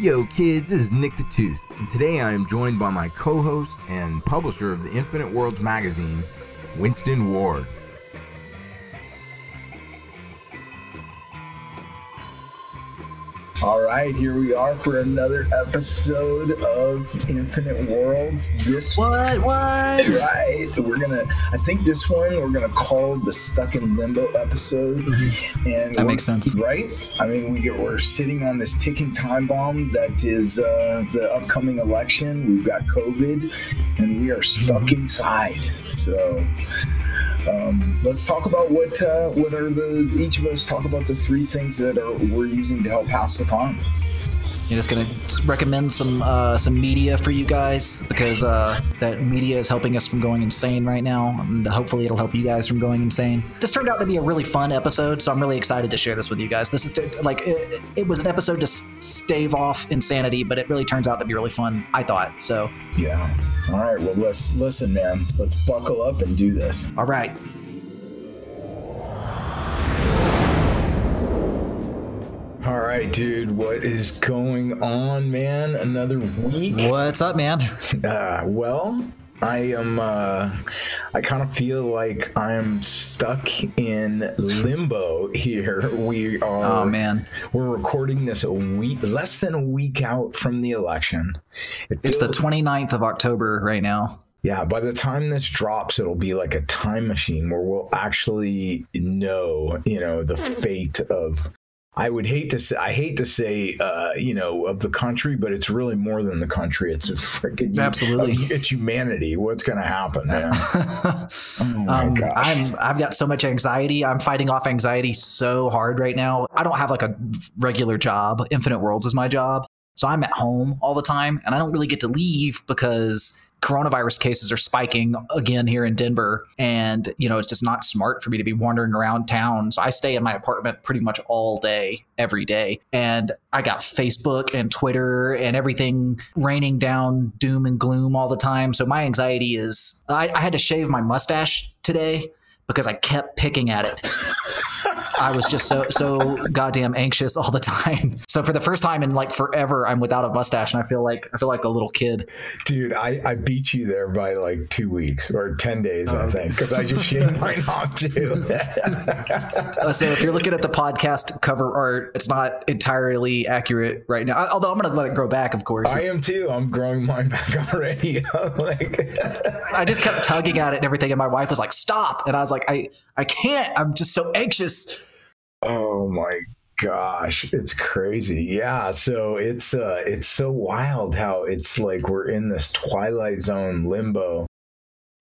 Yo, kids, this is Nick the Tooth, and today I am joined by my co host and publisher of the Infinite Worlds magazine, Winston Ward. All right, here we are for another episode of Infinite Worlds. This what? What? Right. We're gonna. I think this one we're gonna call the Stuck in Limbo episode. Mm-hmm. And that makes sense, right? I mean, we get, we're sitting on this ticking time bomb that is uh, the upcoming election. We've got COVID, and we are stuck mm-hmm. inside. So. Um, let's talk about what uh, what are the each of us talk about the three things that are we're using to help pass the time. You're just gonna recommend some uh, some media for you guys because uh, that media is helping us from going insane right now, and hopefully it'll help you guys from going insane. This turned out to be a really fun episode, so I'm really excited to share this with you guys. This is like it, it was an episode to stave off insanity, but it really turns out to be really fun. I thought so. Yeah. All right. Well, let's listen, man. Let's buckle up and do this. All right. All right, dude. What is going on, man? Another week. What's up, man? Uh, well, I am. Uh, I kind of feel like I'm stuck in limbo here. We are. Oh man, we're recording this a week, less than a week out from the election. It it's the 29th of October right now. Yeah, by the time this drops, it'll be like a time machine where we'll actually know, you know, the fate of I would hate to say, I hate to say, uh, you know, of the country, but it's really more than the country. It's a freaking absolutely. It's humanity. What's going to happen, man? oh my um, gosh. I'm, I've got so much anxiety. I'm fighting off anxiety so hard right now. I don't have like a regular job. Infinite Worlds is my job, so I'm at home all the time, and I don't really get to leave because coronavirus cases are spiking again here in Denver. And, you know, it's just not smart for me to be wandering around town. So I stay in my apartment pretty much all day, every day. And I got Facebook and Twitter and everything raining down doom and gloom all the time. So my anxiety is I, I had to shave my mustache today because I kept picking at it. I was just so so goddamn anxious all the time. So for the first time in like forever, I'm without a mustache, and I feel like I feel like a little kid. Dude, I, I beat you there by like two weeks or ten days, I oh. think, because I just shaved mine off too. uh, so if you're looking at the podcast cover art, it's not entirely accurate right now. Although I'm going to let it grow back, of course. I am too. I'm growing mine back already. like, I just kept tugging at it and everything, and my wife was like, "Stop!" And I was like, "I I can't. I'm just so anxious." Oh my gosh, it's crazy. Yeah, so it's uh it's so wild how it's like we're in this twilight zone limbo.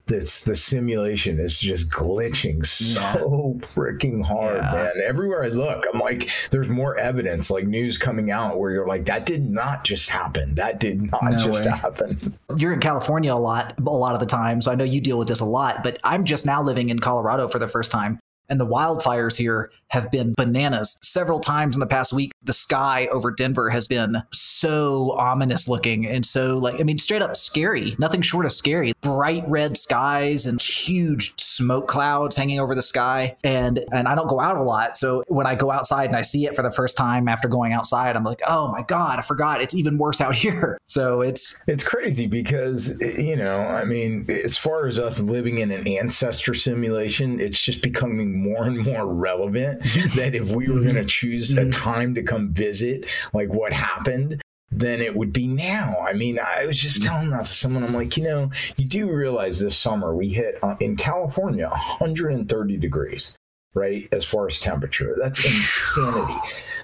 That's the simulation is just glitching so freaking hard, yeah. man. Everywhere I look, I'm like, there's more evidence, like news coming out where you're like, that did not just happen. That did not no just way. happen. You're in California a lot, a lot of the time, so I know you deal with this a lot. But I'm just now living in Colorado for the first time, and the wildfires here have been bananas. Several times in the past week, the sky over Denver has been so ominous looking and so like I mean straight up scary. Nothing short of scary. Bright red skies and huge smoke clouds hanging over the sky. And and I don't go out a lot, so when I go outside and I see it for the first time after going outside, I'm like, "Oh my god, I forgot. It's even worse out here." So it's it's crazy because you know, I mean, as far as us living in an ancestor simulation, it's just becoming more and more relevant that if we were going to choose a mm-hmm. time to come visit, like what happened, then it would be now. I mean, I was just telling that to someone. I'm like, you know, you do realize this summer we hit uh, in California 130 degrees, right? As far as temperature, that's insanity.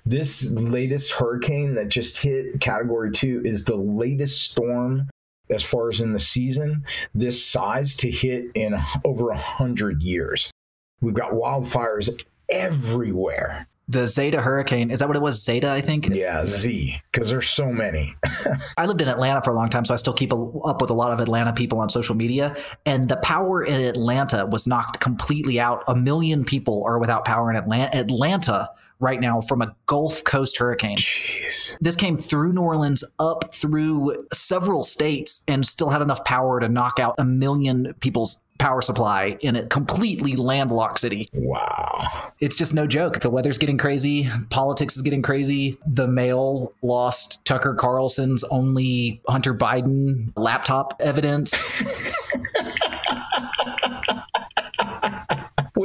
this latest hurricane that just hit category two is the latest storm as far as in the season this size to hit in over a hundred years. We've got wildfires everywhere. The Zeta hurricane, is that what it was? Zeta, I think? Yeah, Z, because there's so many. I lived in Atlanta for a long time, so I still keep up with a lot of Atlanta people on social media. And the power in Atlanta was knocked completely out. A million people are without power in Atlanta. Atlanta right now from a Gulf Coast hurricane. Jeez. This came through New Orleans, up through several states, and still had enough power to knock out a million people's power supply in a completely landlocked city. Wow. It's just no joke. The weather's getting crazy. Politics is getting crazy. The mail lost Tucker Carlson's only Hunter Biden laptop evidence.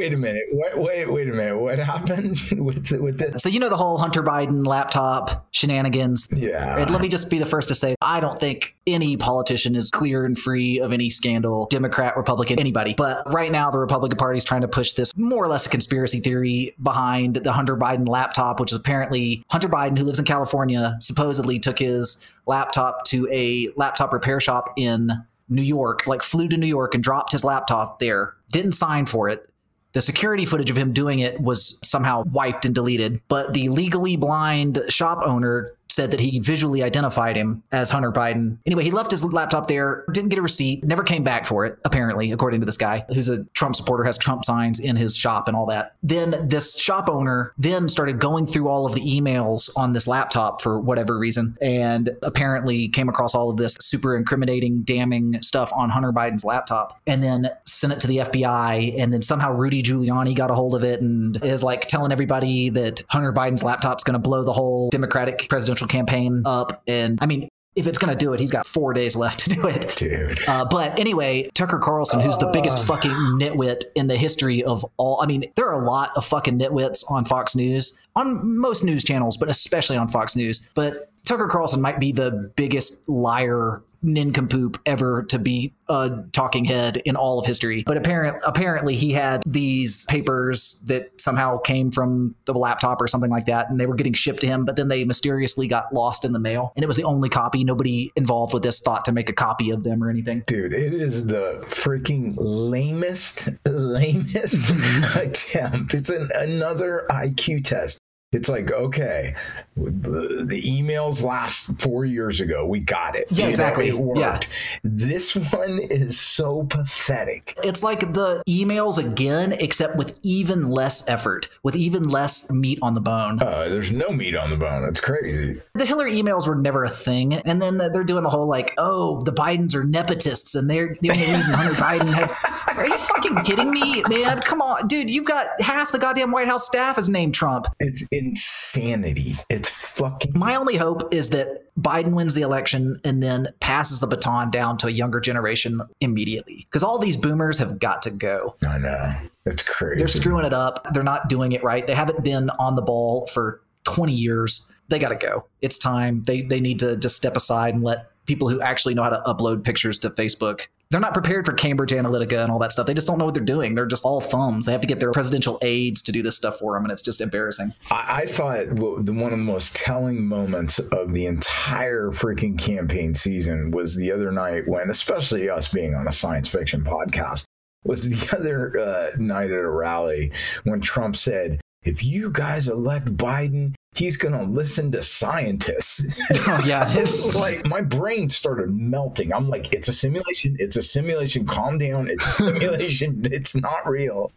Wait a minute. Wait, wait, wait a minute. What happened with with this? so you know the whole Hunter Biden laptop shenanigans. Yeah. And let me just be the first to say I don't think any politician is clear and free of any scandal, Democrat, Republican, anybody. But right now, the Republican Party is trying to push this more or less a conspiracy theory behind the Hunter Biden laptop, which is apparently Hunter Biden, who lives in California, supposedly took his laptop to a laptop repair shop in New York, like flew to New York and dropped his laptop there, didn't sign for it. The security footage of him doing it was somehow wiped and deleted, but the legally blind shop owner said that he visually identified him as Hunter Biden. Anyway, he left his laptop there, didn't get a receipt, never came back for it, apparently, according to this guy who's a Trump supporter, has Trump signs in his shop and all that. Then this shop owner then started going through all of the emails on this laptop for whatever reason and apparently came across all of this super incriminating, damning stuff on Hunter Biden's laptop and then sent it to the FBI. And then somehow Rudy Giuliani got a hold of it and is like telling everybody that Hunter Biden's laptop's going to blow the whole Democratic presidential campaign up. And I mean, if it's going to do it, he's got four days left to do it. Dude. Uh, but anyway, Tucker Carlson, who's the biggest fucking nitwit in the history of all. I mean, there are a lot of fucking nitwits on Fox News, on most news channels, but especially on Fox News. But Tucker Carlson might be the biggest liar nincompoop ever to be a talking head in all of history. But apparently, apparently he had these papers that somehow came from the laptop or something like that, and they were getting shipped to him. But then they mysteriously got lost in the mail, and it was the only copy. Nobody involved with this thought to make a copy of them or anything. Dude, it is the freaking lamest, lamest attempt. It's an, another IQ test. It's like, okay, the, the emails last four years ago. We got it. Yeah, You know, exactly. it worked. Yeah. This one is so pathetic. It's like the emails again, except with even less effort, with even less meat on the bone. Uh, there's no meat on the bone. That's crazy. The Hillary emails were never a thing. And then they're doing the whole like, oh, the Bidens are nepotists and they're the only reason Hunter Biden has. Are you fucking kidding me, man? Come on, dude. You've got half the goddamn White House staff is named Trump. It's insanity. It's fucking. My only hope is that Biden wins the election and then passes the baton down to a younger generation immediately. Because all these boomers have got to go. I know. It's crazy. They're screwing it up. They're not doing it right. They haven't been on the ball for 20 years. They got to go. It's time. They they need to just step aside and let people who actually know how to upload pictures to Facebook. They're not prepared for Cambridge Analytica and all that stuff. They just don't know what they're doing. They're just all thumbs. They have to get their presidential aides to do this stuff for them, and it's just embarrassing. I, I thought one of the most telling moments of the entire freaking campaign season was the other night when, especially us being on a science fiction podcast, was the other uh, night at a rally when Trump said, if you guys elect Biden, he's going to listen to scientists. Oh yeah, like my brain started melting. I'm like, it's a simulation. It's a simulation. Calm down. It's a simulation. it's not real.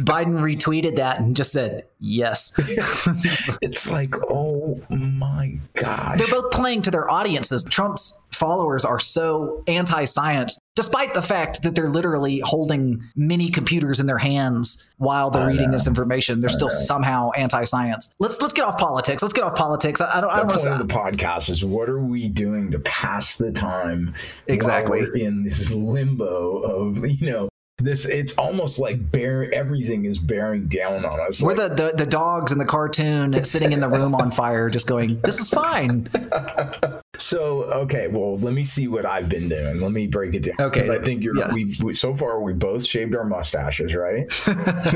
Biden retweeted that and just said yes. It's like, oh my god! They're both playing to their audiences. Trump's followers are so anti-science, despite the fact that they're literally holding mini computers in their hands while they're I reading know. this information. They're still know. somehow anti-science. Let's let's get off politics. Let's get off politics. I, I don't. I the don't point of the podcast is what are we doing to pass the time Exactly. in this limbo of you know this it's almost like bear everything is bearing down on us We're Like, the, the the dogs in the cartoon sitting in the room on fire, just going, "This is fine." so okay well let me see what i've been doing. Let me break it down. Okay, i think you're Yeah. we, we so far we both shaved our mustaches right?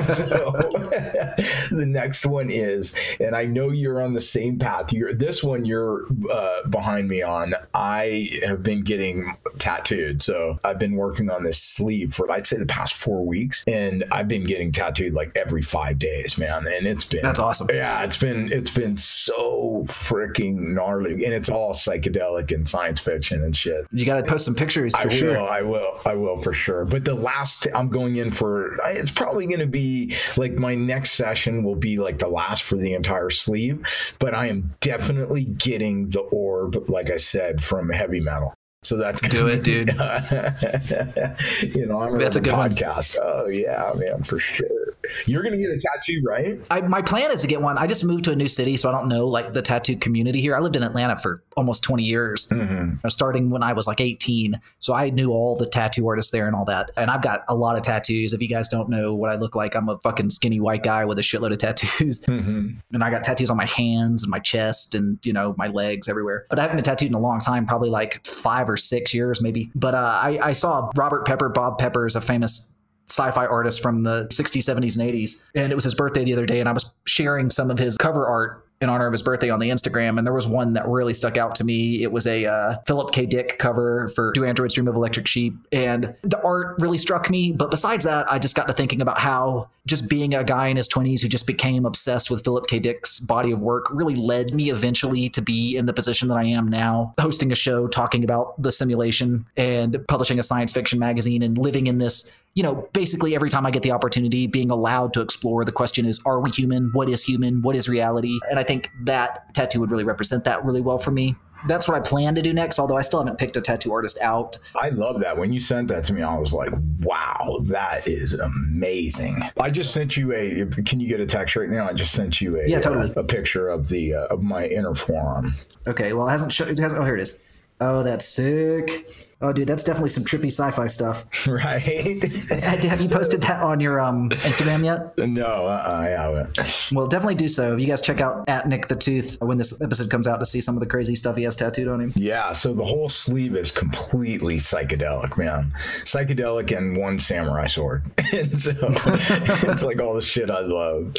So the next one is and i know you're on the same path. You're this one you're uh, behind me on. I have been getting tattooed. So i've been working on this sleeve for i'd say the past four weeks and i've been getting tattooed like every five days man and it's been That's awesome. yeah it's been it's been so freaking gnarly and it's all psychedelic and science fiction and shit You got to post some pictures I for will, sure. I will, I will for sure. But the last, I'm going in for, it's probably going to be like my next session will be like the last for the entire sleeve. But I am definitely getting the orb, like I said, from heavy metal. So that's Do it, dude. you know, I'm That's a good one. podcast. Oh yeah, man, for sure. You're gonna get a tattoo, right? I, my plan is to get one. I just moved to a new city, so I don't know like the tattoo community here. I lived in Atlanta for almost 20 years, Mm-hmm. uh, starting when I was like 18. So I knew all the tattoo artists there and all that. And I've got a lot of tattoos. If you guys don't know what I look like, I'm a fucking skinny white guy with a shitload of tattoos. Mm-hmm. and I got tattoos on my hands and my chest and you know my legs everywhere. But I haven't been tattooed in a long time, probably like five or six years maybe. But uh, I, I saw Robert Pepper. Bob Pepper is a famous sci-fi artist from the 60s, 70s, and 80s, and it was his birthday the other day, and I was sharing some of his cover art. In honor of his birthday on the Instagram, and there was one that really stuck out to me. It was a uh, Philip K. Dick cover for "Do Androids Dream of Electric Sheep," and the art really struck me. But besides that, I just got to thinking about how just being a guy in his 20s who just became obsessed with Philip K. Dick's body of work really led me eventually to be in the position that I am now, hosting a show talking about the simulation and publishing a science fiction magazine and living in this. You know, basically every time I get the opportunity, being allowed to explore the question is, are we human? What is human? What is reality? And I think that tattoo would really represent that really well for me. That's what I plan to do next, although I still haven't picked a tattoo artist out. I love that. When you sent that to me, I was like, wow, that is amazing. I just sent you a, can you get a text right now? I just sent you a, Yeah, totally. uh, a picture of the, uh, of my inner forearm. Okay, well, it hasn't shown. It hasn't. Oh, here it is. Oh, that's sick. Oh, dude, that's definitely some trippy sci-fi stuff. right? Have you posted that on your um, Instagram yet? no, uh, I haven't. Well, definitely do so. You guys check out at Nick the Tooth when this episode comes out to see some of the crazy stuff he has tattooed on him. Yeah, so the whole sleeve is completely psychedelic, man. Psychedelic and one samurai sword. and so it's like all the shit I love.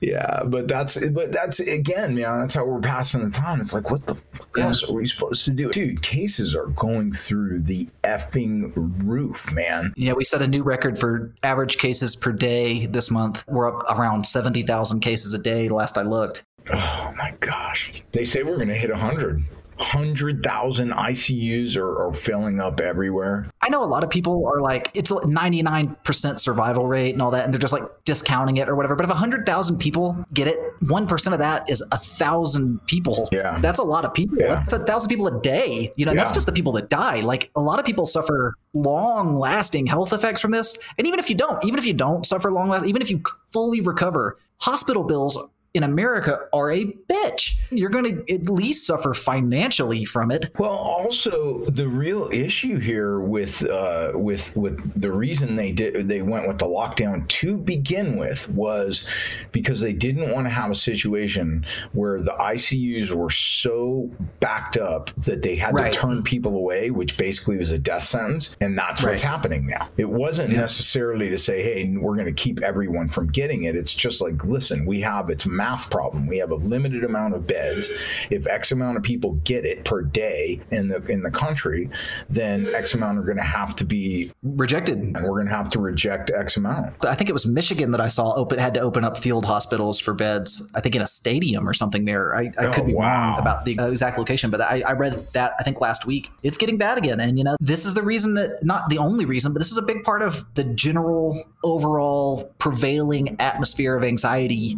Yeah, but that's but that's again, man, that's how we're passing the time. It's like what the fuck else are we supposed to do? Dude, cases are going through the effing roof, man. Yeah, we set a new record for average cases per day this month. We're up around 70,000 cases a day last I looked. Oh my gosh. They say we're gonna hit a hundred. 100,000 ICUs are, are filling up everywhere. I know a lot of people are like, it's a 99% survival rate and all that, and they're just like discounting it or whatever. But if 100,000 people get it, 1% of that is a thousand people. Yeah. That's a lot of people. Yeah. That's a thousand people a day. You know, that's just the people that die. Like a lot of people suffer long lasting health effects from this. And even if you don't, even if you don't suffer long lasting, even if you fully recover, hospital bills in America are a bitch. You're going to at least suffer financially from it. Well, also the real issue here with uh, with with the reason they did they went with the lockdown to begin with was because they didn't want to have a situation where the ICUs were so backed up that they had Right. to turn people away, which basically was a death sentence, and that's what's happening now. It wasn't necessarily to say, "Hey, we're going to keep everyone from getting it." It's just like, listen, we have it's math problem. We have a limited amount of beds. If X amount of people get it per day in the in the country, then X amount are going to have to be, Rejected. and we're going to have to reject X amount. I think it was Michigan that I saw open had to open up field hospitals for beds. I think in a stadium or something there. I, I could Oh, be wow. wrong about the exact location, but I, I read that I think last week. It's getting bad again, and you know this is the reason that not the only reason, but this is a big part of the general overall prevailing atmosphere of anxiety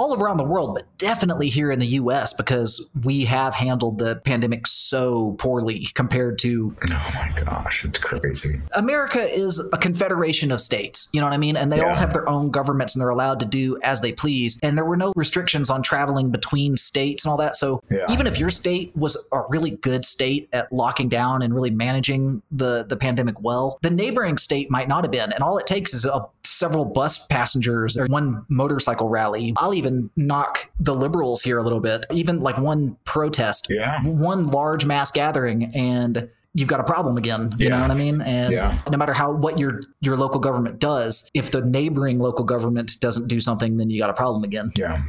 all around the world, but definitely here in the US because we have handled the pandemic so poorly compared to Oh my gosh, it's crazy. America is a confederation of states. You know what I mean? And they all have their own governments and they're allowed to do as they please. And there were no restrictions on traveling between states and all that. So Yeah. even if your state was a really good state at locking down and really managing the, the pandemic well, the neighboring state might not have been. And all it takes is a, several bus passengers or one motorcycle rally. I'll even knock the liberals here a little bit, even like one protest Yeah. one large mass gathering and you've got a problem again you know what i mean and Yeah. no matter how what your your local government does if the neighboring local government doesn't do something then you got a problem again Yeah.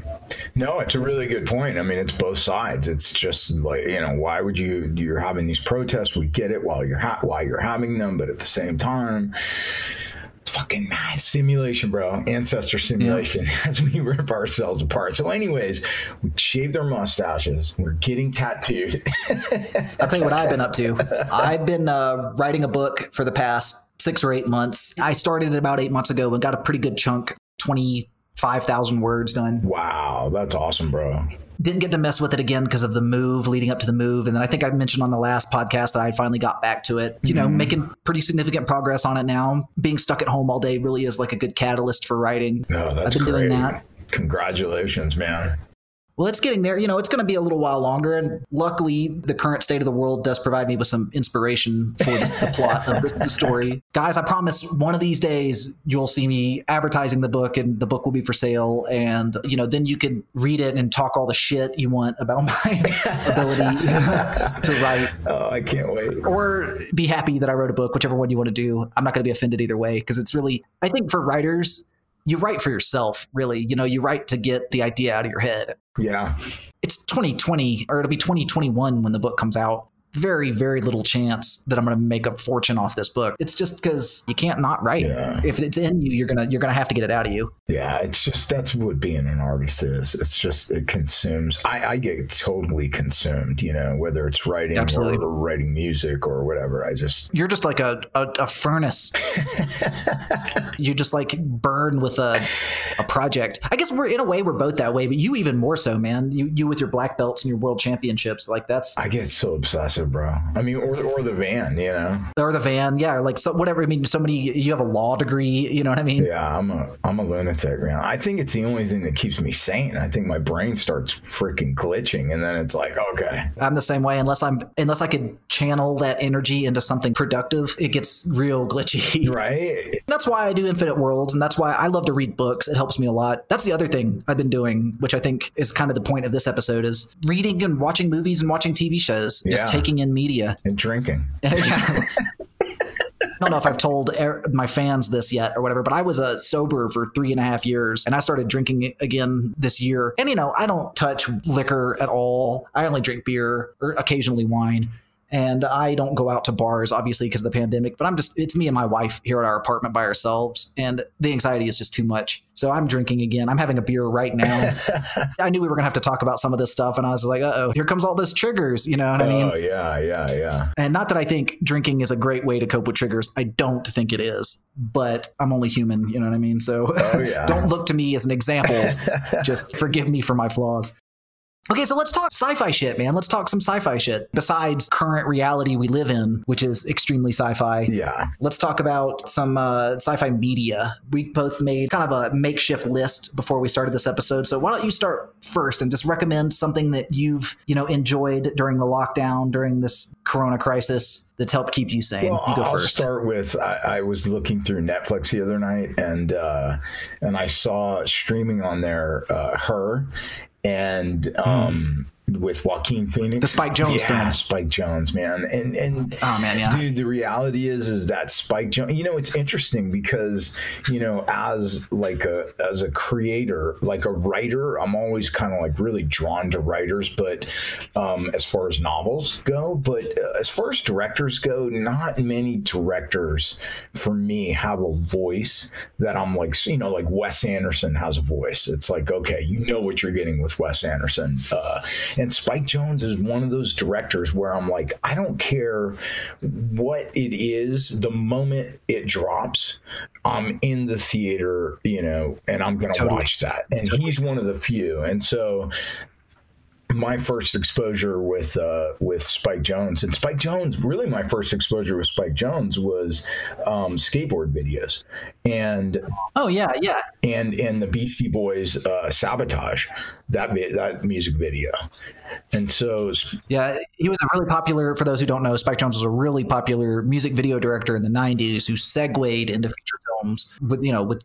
No, it's a really good point. I mean, it's both sides. It's just like, you know, why would you you're having these protests, we get it while you're ha- while you're having them, but at the same time fucking mad simulation, bro. Ancestor simulation as we rip ourselves apart. So, anyways, we shaved our mustaches. We're getting tattooed. i'll tell you what i've been up to i've been uh, writing a book for the past six or eight months i started it about eight months ago and got a pretty good chunk 25,000 words done. Wow, that's awesome, bro. Didn't get to mess with it again because of the move leading up to the move. And then I think I mentioned on the last podcast that I finally got back to it, you know, Mhm. making pretty significant progress on it now. Being stuck at home all day really is like a good catalyst for writing. No, that's been doing that. Congratulations, man. Well, it's getting there. You know, it's going to be a little while longer. And luckily, the current state of the world does provide me with some inspiration for the, the plot of the, the story. Guys, I promise one of these days you'll see me advertising the book and the book will be for sale. And, you know, then you can read it and talk all the shit you want about my ability to write Oh, I can't wait. or be happy that I wrote a book, whichever one you want to do. I'm not going to be offended either way because it's really, I think for writers, you write for yourself, really. You know, you write to get the idea out of your head Yeah. it's 2020 or it'll be 2021 when the book comes out very very little chance that i'm going to make a fortune off this book it's just because you can't not write Yeah. if it's in you you're gonna you're gonna have to get it out of you Yeah, it's just that's what being an artist is. It's just it consumes. I, I get totally consumed, you know, whether it's writing Absolutely. or writing music or whatever. I just you're just like a, a, a furnace you just like burn with a, a project i guess we're in a way we're both that way but you even more so man you you with your black belts and your world championships like that's I get so obsessive, bro. I mean, or or the van, you know. or the van yeah like so whatever i mean somebody you have a law degree you know what i mean Yeah, I'm a I'm a lunatic, man. I think it's the only thing that keeps me sane. I think my brain starts freaking glitching, and then it's like, okay, I'm the same way. Unless I'm, unless I could channel that energy into something productive, it gets real glitchy. right? That's why I do Infinite Worlds, and that's why I love to read books. It helps me a lot. That's the other thing I've been doing, which I think is kind of the point of this episode: is reading and watching movies and watching TV shows, just Yeah. taking in media. And drinking. I don't know if I've told er- my fans this yet or whatever, but I was uh, sober for three and a half years and I started drinking again this year. And, you know, I don't touch liquor at all. I only drink beer or occasionally wine. And I don't go out to bars, obviously, because of the pandemic, but I'm just, it's me and my wife here at our apartment by ourselves. And the anxiety is just too much. So I'm drinking again. I'm having a beer right now. I knew we were going to have to talk about some of this stuff. And I was like, uh oh, here comes all those triggers. You know what I mean? oh yeah, yeah, yeah. And not that I think drinking is a great way to cope with triggers. I don't think it is, but I'm only human. You know what I mean? So Oh yeah. don't look to me as an example. Just forgive me for my flaws. Okay, so let's talk sci fi shit, man. Let's talk some sci fi shit. Besides current reality we live in, which is extremely sci fi, yeah. let's talk about some uh, sci fi media. We both made kind of a makeshift list before we started this episode. So why don't you start first and just recommend something that you've, you know, enjoyed during the lockdown, during this corona crisis that's helped keep you sane? Well, you go I'll first. start with I, I was looking through Netflix the other night, and uh, and I saw streaming on there uh, her and um, with Joaquin Phoenix, The Spike Jonze yeah. Spike Jonze, man, and and Oh, man, yeah. dude, the reality is is that Spike Jonze. You know, it's interesting because you know, as like a as a creator, like a writer, I'm always kind of like really drawn to writers, but um, as far as novels go, but uh, as far as directors go, not many directors for me have a voice that I'm like, you know, like Wes Anderson has a voice. It's like, okay, you know what you're getting with Wes Anderson. Uh, and Spike Jonze is one of those directors where I'm like, I don't care what it is, the moment it drops, I'm in the theater, you know, and I'm going to Totally. watch that. And he's one of the few. And so my first exposure with uh, with Spike Jonze and Spike Jonze really my first exposure with Spike Jonze was um, skateboard videos and Oh yeah, yeah. and and the Beastie Boys uh, sabotage that that music video and so Yeah, he was a really popular. For those who don't know, Spike Jonze was a really popular music video director in the '90s who segued into feature films with you know with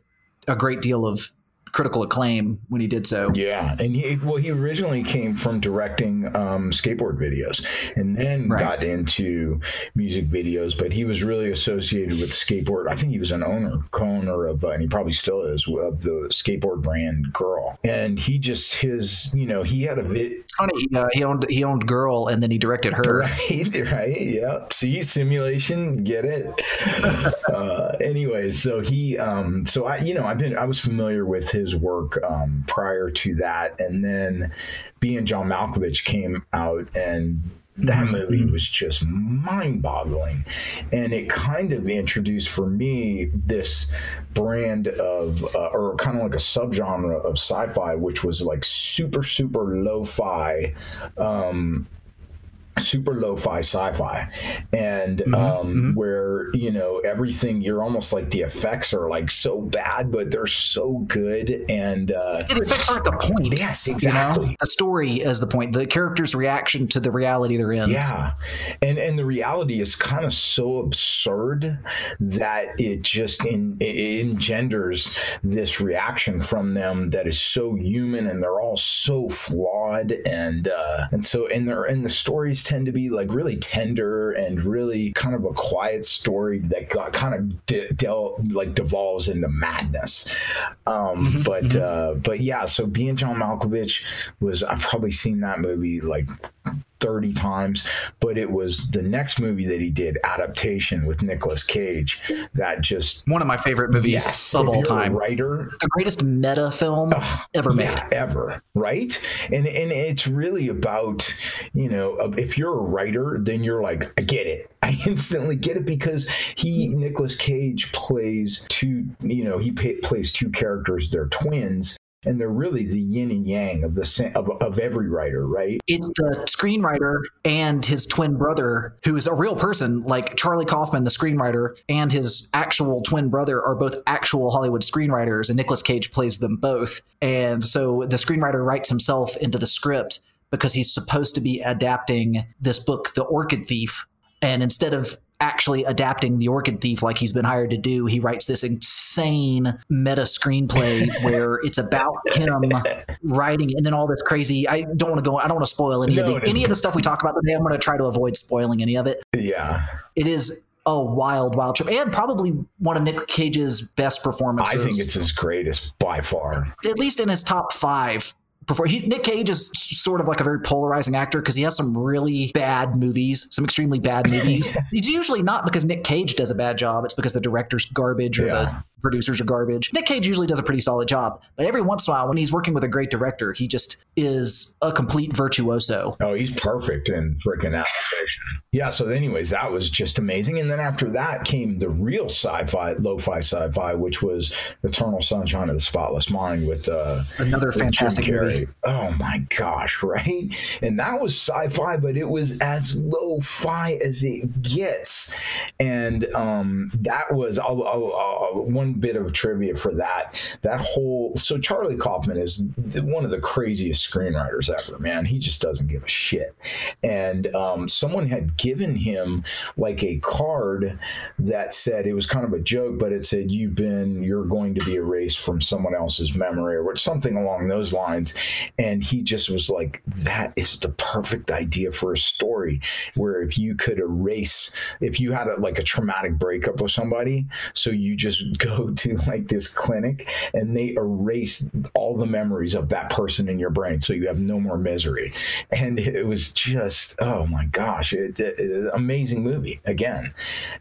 a great deal of critical acclaim when he did so. Yeah, and he well, he originally came from directing um, skateboard videos, and then Right. got into music videos. But he was really associated with skateboard. I think he was an owner, co-owner of, uh, and he probably still is of the skateboard brand Girl. And he just his, you know, he had a vid. It's funny. He, uh, he owned he owned Girl and then he directed her. Right, right, yeah. See, simulation, get it. uh, anyway, so he, um, so I, you know, I've been, I was familiar with his work um, prior to that, and then being John Malkovich came out and that mm-hmm. movie mm-hmm. was just mind-boggling and it kind of introduced for me this brand of uh, or kind of like a subgenre of sci-fi which was like super super lo-fi um, super lo-fi sci-fi. And mm-hmm, um, mm-hmm. where you know everything you're almost like the effects are like so bad but they're so good and uh, yeah, the effects aren't the point. Yes exactly you know? the story is the point. The character's reaction to the reality they're in. Yeah. And and the reality is kind of so absurd that it just in, it engenders this reaction from them that is so human and they're all so flawed and uh, and so and they're and the stories tend to be like really tender and really kind of a quiet story that got kind of de- del- like devolves into madness. Um, mm-hmm. But mm-hmm. uh, but yeah, so being John Malkovich was I've probably seen that movie like 30 times, but it was the next movie that he did, Adaptation with Nicolas Cage, that just one of my favorite movies yes, of all time. writer, the greatest meta film uh, ever made, yeah, ever, right? And and it's really about you know if you're a writer, then you're like, I get it. I instantly get it because he Nicolas Cage plays two, you know, he pay, plays two characters. They're twins, and they're really the yin and yang of the of, of every writer, right? It's the screenwriter and his twin brother, who is a real person, like Charlie Kaufman, the screenwriter, and his actual twin brother are both actual Hollywood screenwriters, and Nicolas Cage plays them both. And so the screenwriter writes himself into the script because he's supposed to be adapting this book, The Orchid Thief. And instead of actually adapting the Orchid Thief like he's been hired to do. He writes this insane meta screenplay where it's about him writing and then all this crazy. I don't want to go. I don't want to spoil any no, of the, any of the stuff we talk about today. I'm going to try to avoid spoiling any of it. Yeah, it is a wild, wild trip, and probably one of Nick Cage's best performances. I think it's his greatest by far, at least in his top five before he, Nick Cage is sort of like a very polarizing actor because he has some really bad movies, some extremely bad movies. it's usually not because Nick Cage does a bad job; it's because the director's garbage or yeah. the producers are garbage. Nick Cage usually does a pretty solid job, but every once in a while, when he's working with a great director, he just is a complete virtuoso. Oh, he's perfect in freaking adaptation. Yeah. So, anyways, that was just amazing. And then after that came the real sci-fi, lo-fi sci-fi, which was Eternal Sunshine of the Spotless Mind with uh, another with fantastic movie. Oh my gosh, right? And that was sci-fi, but it was as lo-fi as it gets. And um, that was I'll, I'll, I'll, one bit of trivia for that. That whole so Charlie Kaufman is one of the craziest screenwriters ever. Man, he just doesn't give a shit. And um, someone had given him like a card that said it was kind of a joke, but it said you've been you're going to be erased from someone else's memory or something along those lines. And he just was like, that is the perfect idea for a story where if you could erase, if you had a, like a traumatic breakup with somebody, so you just go to like this clinic and they erase all the memories of that person in your brain so you have no more misery. And it was just oh my gosh it, it, it, amazing movie again.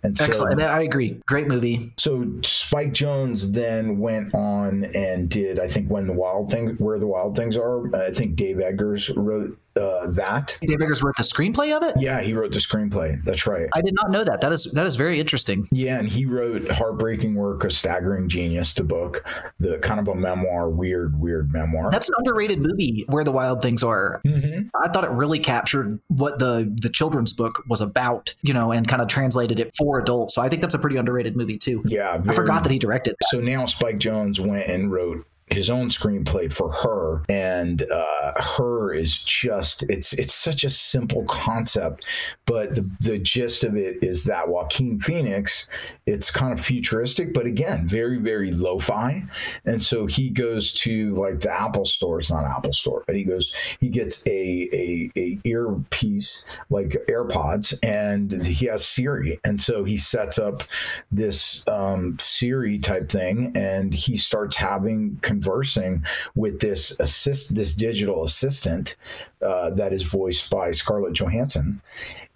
And so, excellent. I agree. Great movie. So spike jonze then went on and did i think when the wild thing where the wild things are. I think dave eggers wrote uh, that. Dave Eggers wrote the screenplay of it. Yeah, he wrote the screenplay. That's right. I did not know that. That is that is very interesting. Yeah, and he wrote "Heartbreaking Work: A Staggering Genius," the book, the kind of a memoir, weird, weird memoir. That's an underrated movie. Where the Wild Things Are. Mm-hmm. I thought it really captured what the the children's book was about, you know, and kind of translated it for adults. So I think that's a pretty underrated movie too. Yeah, very, I forgot that he directed. That. So now Spike Jonze went and wrote his own screenplay for her and uh, her is just it's it's such a simple concept but the, the gist of it is that joaquin phoenix it's kind of futuristic but again very very lo-fi. And so he goes to like the apple store it's not apple store but he goes he gets a a, a earpiece like airpods and he has siri. And so he sets up this um, siri type thing and he starts having conversing with this assist this digital assistant uh, that is voiced by Scarlett Johansson,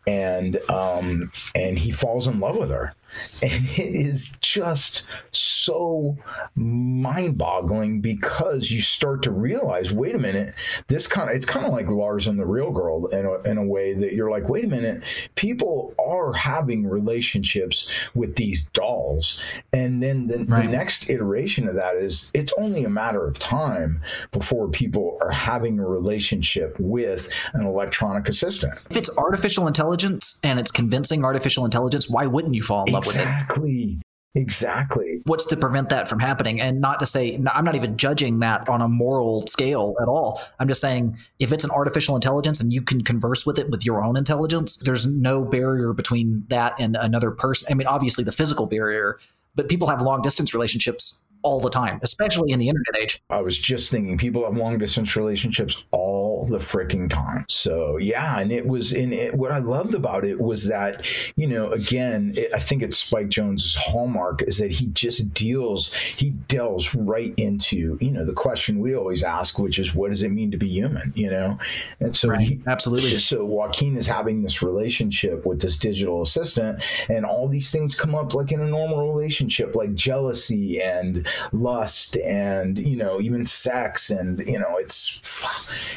and um, and he falls in love with her And it is just so mind boggling because you start to realize wait a minute, this kind of, it's kind of like Lars and the Real Girl in a, in a way that you're like, wait a minute, people are having relationships with these dolls. And then the, right. the next iteration of that is it's only a matter of time before people are having a relationship with an electronic assistant. If it's artificial intelligence and it's convincing artificial intelligence, why wouldn't you fall in love exactly. with it? Exactly. Exactly. What's to prevent that from happening? And not to say, I'm not even judging that on a moral scale at all. I'm just saying if it's an artificial intelligence and you can converse with it with your own intelligence, there's no barrier between that and another person. I mean, obviously the physical barrier, but people have long distance relationships all the time, especially in the internet age. I was just thinking people have long distance relationships all the freaking time. So yeah, and it was in it. What I loved about it was that you know, again, it, I think it's Spike Jonze's hallmark is that he just deals, he delves right into you know the question we always ask, which is what does it mean to be human? You know, and so right. he, absolutely. So Joaquin is having this relationship with this digital assistant, and all these things come up like in a normal relationship, like jealousy and lust and you know even sex and you know it's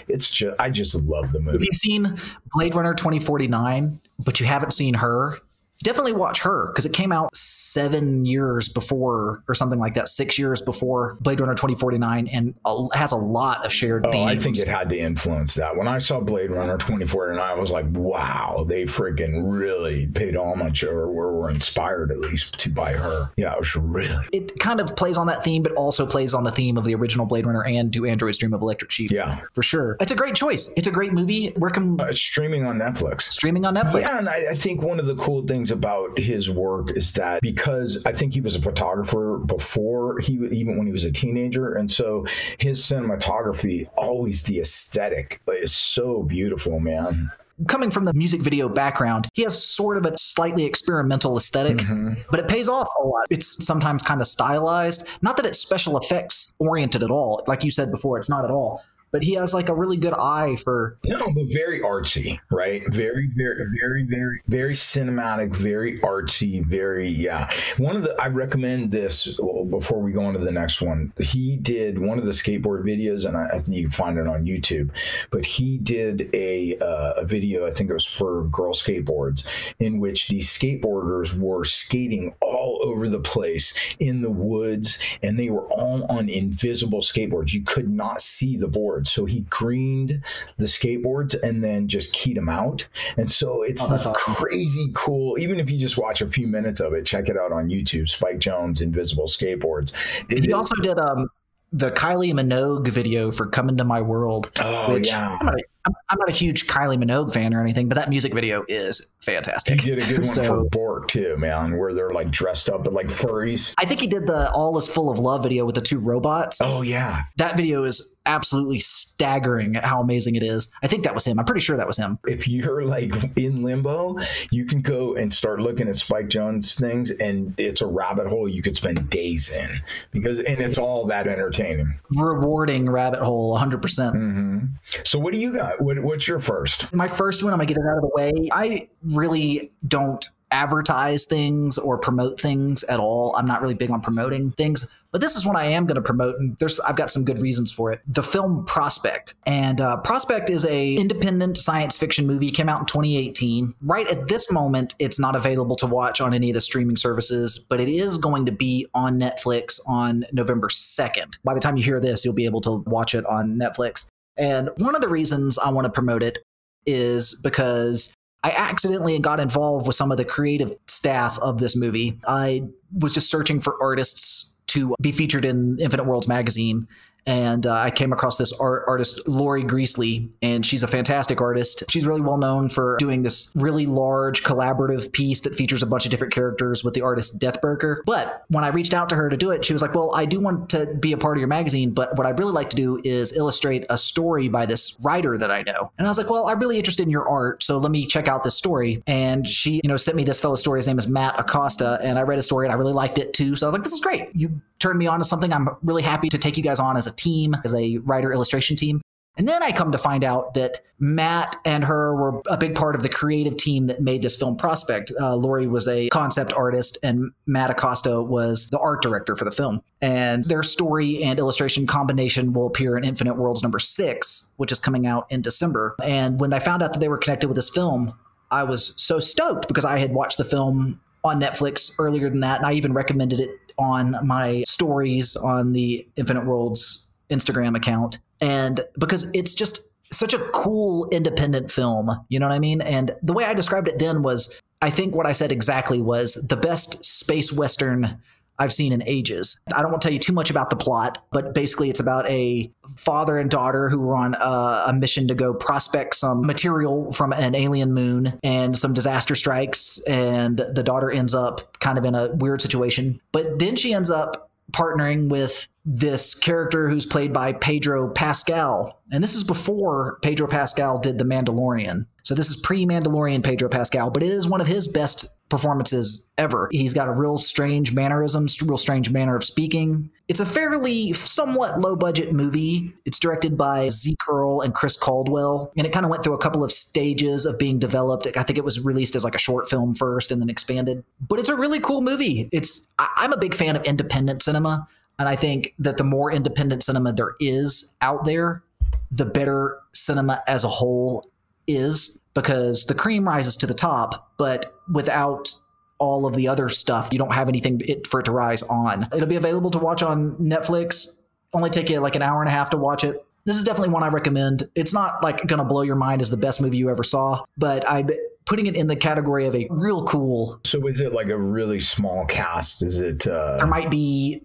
it's just I just love the movie. If you've seen Blade Runner 2049 but you haven't seen her, definitely watch her because it came out seven years before or something like that, six years before Blade Runner 2049 and has a lot of shared oh, themes. I think it had to influence that. When I saw Blade Runner 2049, I was like, wow, they freaking really paid homage or were, inspired at least to by her. Yeah, it was really. It kind of plays on that theme, but also plays on the theme of the original Blade Runner and Do Androids Dream of Electric Sheep? Yeah. For sure. It's a great choice. It's a great movie. Where can. Uh, streaming on Netflix. Streaming on Netflix. Yeah, and I, I think one of the cool things about his work is that because I think he was a photographer before he even when he was a teenager, and so his cinematography always the aesthetic is so beautiful, man coming from the music video background, he has sort of a slightly experimental esthetic mm-hmm. but it pays off a lot. It's sometimes kind of stylized. Not that it's special effects oriented at all. Like you said before, it's not at all but he has like a really good eye for no but very artsy right? Very very very very very cinematic very artsy very yeah. One of the i recommend this before we go on to the next one. He did one of the skateboard videos and i, think you can find it on youtube but he did a, uh, a video i think it was for girl skateboards in which these skateboarders were skating all over the place in the woods and they were all on invisible skateboards. You could not see the board so he greened the skateboards and then just keyed them out. And so it's oh, this awesome. crazy cool. Even if you just watch a few minutes of it, check it out on YouTube. Spike Jonze Invisible Skateboards. It, he also did um the Kylie Minogue video for "Coming to My World." Oh which yeah, I'm not, a, I'm not, a huge Kylie Minogue fan or anything, but that music video is fantastic. He did a good one so, for Björk too, man, where they're like dressed up like furries. I think he did the "All Is Full of Love" video with the two robots. Oh yeah, that video is absolutely staggering at how amazing it is. I think that was him. I'm pretty sure that was him. If you're like in limbo, you can go and start looking at Spike Jonze things, and it's a rabbit hole you could spend days in because, and it's all that entertaining, rewarding rabbit hole, 100. Mm-hmm. percent So, what do you got? What, what's your first? My first one. I'm gonna get it out of the way. I really don't advertise things or promote things at all. I'm not really big on promoting things but this is one I am going to promote, and there's I've got some good reasons for it. The film Prospect, and uh, Prospect is a independent science fiction movie. It came out in 2018. Right at this moment, it's not available to watch on any of the streaming services, but it is going to be on Netflix on November 2nd. By the time you hear this, you'll be able to watch it on Netflix. And one of the reasons I want to promote it is because I accidentally got involved with some of the creative staff of this movie. I was just searching for artists to be featured in Infinite Worlds magazine and uh, I came across this art, artist Lori Greasley, and she's a fantastic artist. She's really well known for doing this really large collaborative piece that features a bunch of different characters with the artist Deathburger. But when I reached out to her to do it, she was like, "Well, I do want to be a part of your magazine, but what I'd really like to do is illustrate a story by this writer that I know." And I was like, "Well, I'm really interested in your art, so let me check out this story." And she, you know, sent me this fellow's story. His name is Matt Acosta, and I read his story and I really liked it too. So I was like, "This is great. You turned me on to something. I'm really happy to take you guys on as a team, as a writer illustration team. And then I come to find out that Matt and her were a big part of the creative team that made this film Prospect. Uh, Lori was a concept artist, and Matt Acosta was the art director for the film. And their story and illustration combination will appear in Infinite Worlds number six, which is coming out in December. And when I found out that they were connected with this film, I was so stoked because I had watched the film on Netflix earlier than that, and I even recommended it on my stories on the Infinite Worlds Instagram account. And because it's just such a cool independent film, you know what I mean? And the way I described it then was I think what I said exactly was the best space western I've seen in ages. I don't want to tell you too much about the plot, but basically it's about a father and daughter who were on a, a, mission to go prospect some material from an alien moon and some disaster strikes and the daughter ends up kind of in a weird situation. But then she ends up partnering with this character who's played by Pedro Pascal. And this is before Pedro Pascal did The Mandalorian. So this is pre Mandalorian Pedro Pascal, but it is one of his best performances ever. He's got a real strange mannerisms, real strange manner of speaking. It's a fairly somewhat low budget movie. It's directed by Zeek Earl and Chris Caldwell, and it kind of went through a couple of stages of being developed. I think it was released as like a short film first and then expanded. But it's a really cool movie. It's I'm a big fan of independent cinema, and I think that the more independent cinema there is out there, the better cinema as a whole is because the cream rises to the top, but without all of the other stuff, you don't have anything for it to rise on. It'll be available to watch on Netflix. Only take you like an hour and a half to watch it. This is definitely one I recommend. It's not like going to blow your mind as the best movie you ever saw, but I'm putting it in the category of a real cool. So is it like a really small cast? Is it uh... There might be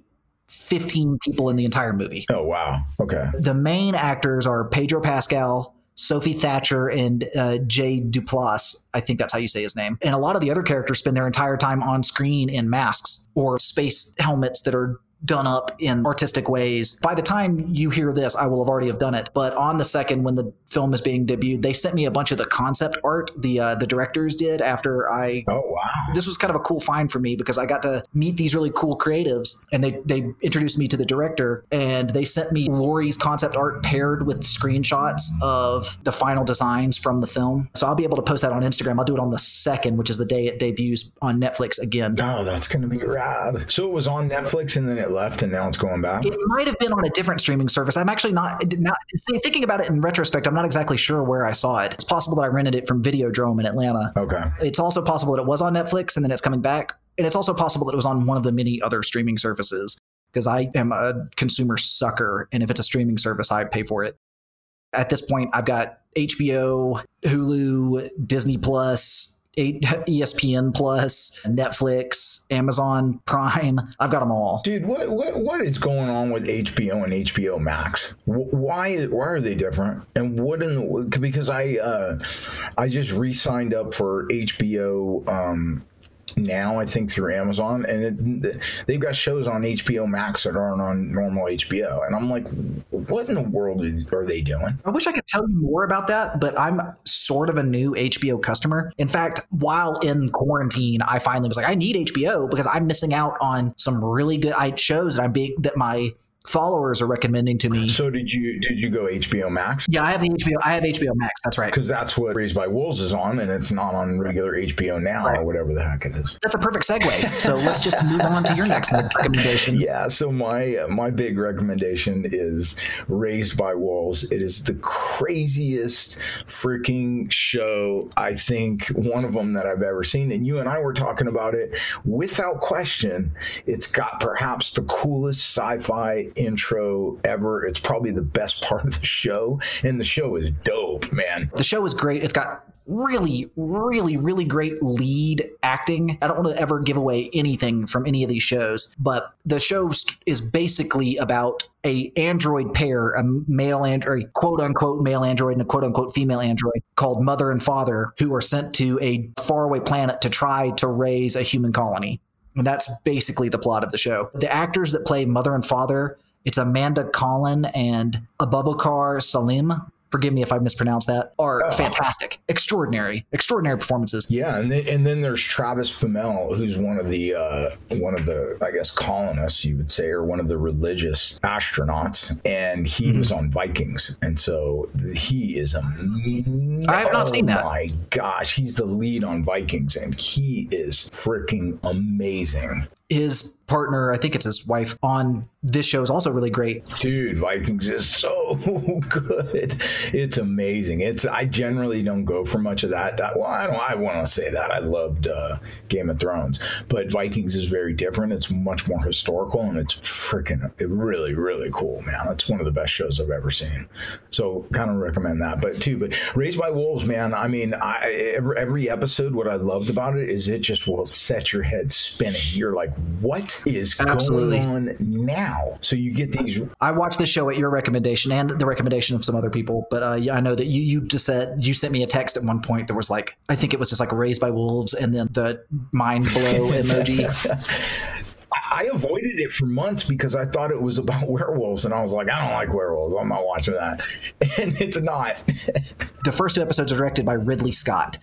15 people in the entire movie. Oh wow. Okay. The main actors are Pedro Pascal, Sophie Thatcher and uh, Jay Duplass. I think that's how you say his name. And a lot of the other characters spend their entire time on screen in masks or space helmets that are done up in artistic ways. By the time you hear this, I will have already have done it. But on the second, when the film is being debuted, they sent me a bunch of the concept art the uh, the directors did after I. Oh wow! This was kind of a cool find for me because I got to meet these really cool creatives, and they they introduced me to the director, and they sent me Lori's concept art paired with screenshots of the final designs from the film. So I'll be able to post that on Instagram. I'll do it on the second, which is the day it debuts on Netflix again. Oh, that's gonna be rad! So it was on Netflix, and then it left and now it's going back? It might have been on a different streaming service. I'm actually not, not thinking about it in retrospect. I'm not exactly sure where I saw it. It's possible that I rented it from Videodrome in Atlanta. Okay. It's also possible that it was on Netflix and then it's coming back. And it's also possible that it was on one of the many other streaming services because I am a consumer sucker. And if it's a streaming service, I pay for it. At this point, I've got HBO, Hulu, Disney Plus, ESPN Plus, Netflix, Amazon Prime. I've got them all. Dude, what what, what is going on with HBO and HBO Max? Why why are they different? And what in the because I uh, I just re-signed up for HBO um, now, I think, through Amazon, and it, they've got shows on HBO Max that aren't on normal HBO. And I'm like, what in the world is, are they doing? I wish I could tell you more about that, but I'm sort of a new HBO customer. In fact, while in quarantine, I finally was like, I need HBO because I'm missing out on some really good shows that I'm big that my followers are recommending to me. So did you did you go HBO Max? Yeah, I have the HBO. I have HBO Max. That's right. Because that's what Raised by Wolves is on, and it's not on regular HBO now right. or whatever the heck it is. That's a perfect segue. So let's just move on to your next recommendation. Yeah. So my my big recommendation is Raised by Wolves. It is the craziest freaking show I think one of them that I've ever seen, and you and I were talking about it. Without question, it's got perhaps the coolest sci-fi intro ever. It's probably the best part of the show, and the show is dope, man. The show is great. It's got really, really, really great lead acting. I don't want to ever give away anything from any of these shows, but the show is basically about a android pair, a male android, quote unquote male android and a quote unquote female android called mother and father, who are sent to a faraway planet to try to raise a human colony. And that's basically the plot of the show. The actors that play mother and father, it's Amanda Collin and Abubakar Salim. forgive me if I mispronounce that, are Oh. fantastic, extraordinary, extraordinary performances. Yeah, and then, and then there's Travis Fimmel, who's one of the uh, one of the I guess colonists you would say, or one of the religious astronauts, and he Mm-hmm. was on Vikings, and so he is amazing. I have not seen that. Oh my gosh, he's the lead on Vikings, and he is freaking amazing. His partner, I think it's his wife, on this show is also really great. Dude, Vikings is so good. It's amazing. It's I generally don't go for much of that. Well, I don't. I want to say that I loved uh, Game of Thrones, but Vikings is very different. It's much more historical, and it's freaking it really, really cool, man. It's one of the best shows I've ever seen. So, kind of recommend that. But too, but Raised by Wolves, man. I mean, I, every every episode, what I loved about it is it just will set your head spinning. You're like, what is Absolutely. going on now? So you get these I watched this show at your recommendation and the recommendation of some other people, but uh, yeah, I know that you you just said you sent me a text at one point that was like I think it was just like raised by wolves and then the mind blow emoji. I avoided it for months because I thought it was about werewolves, and I was like, I don't like werewolves. I'm not watching that, and it's not. the first two episodes are directed by Ridley Scott,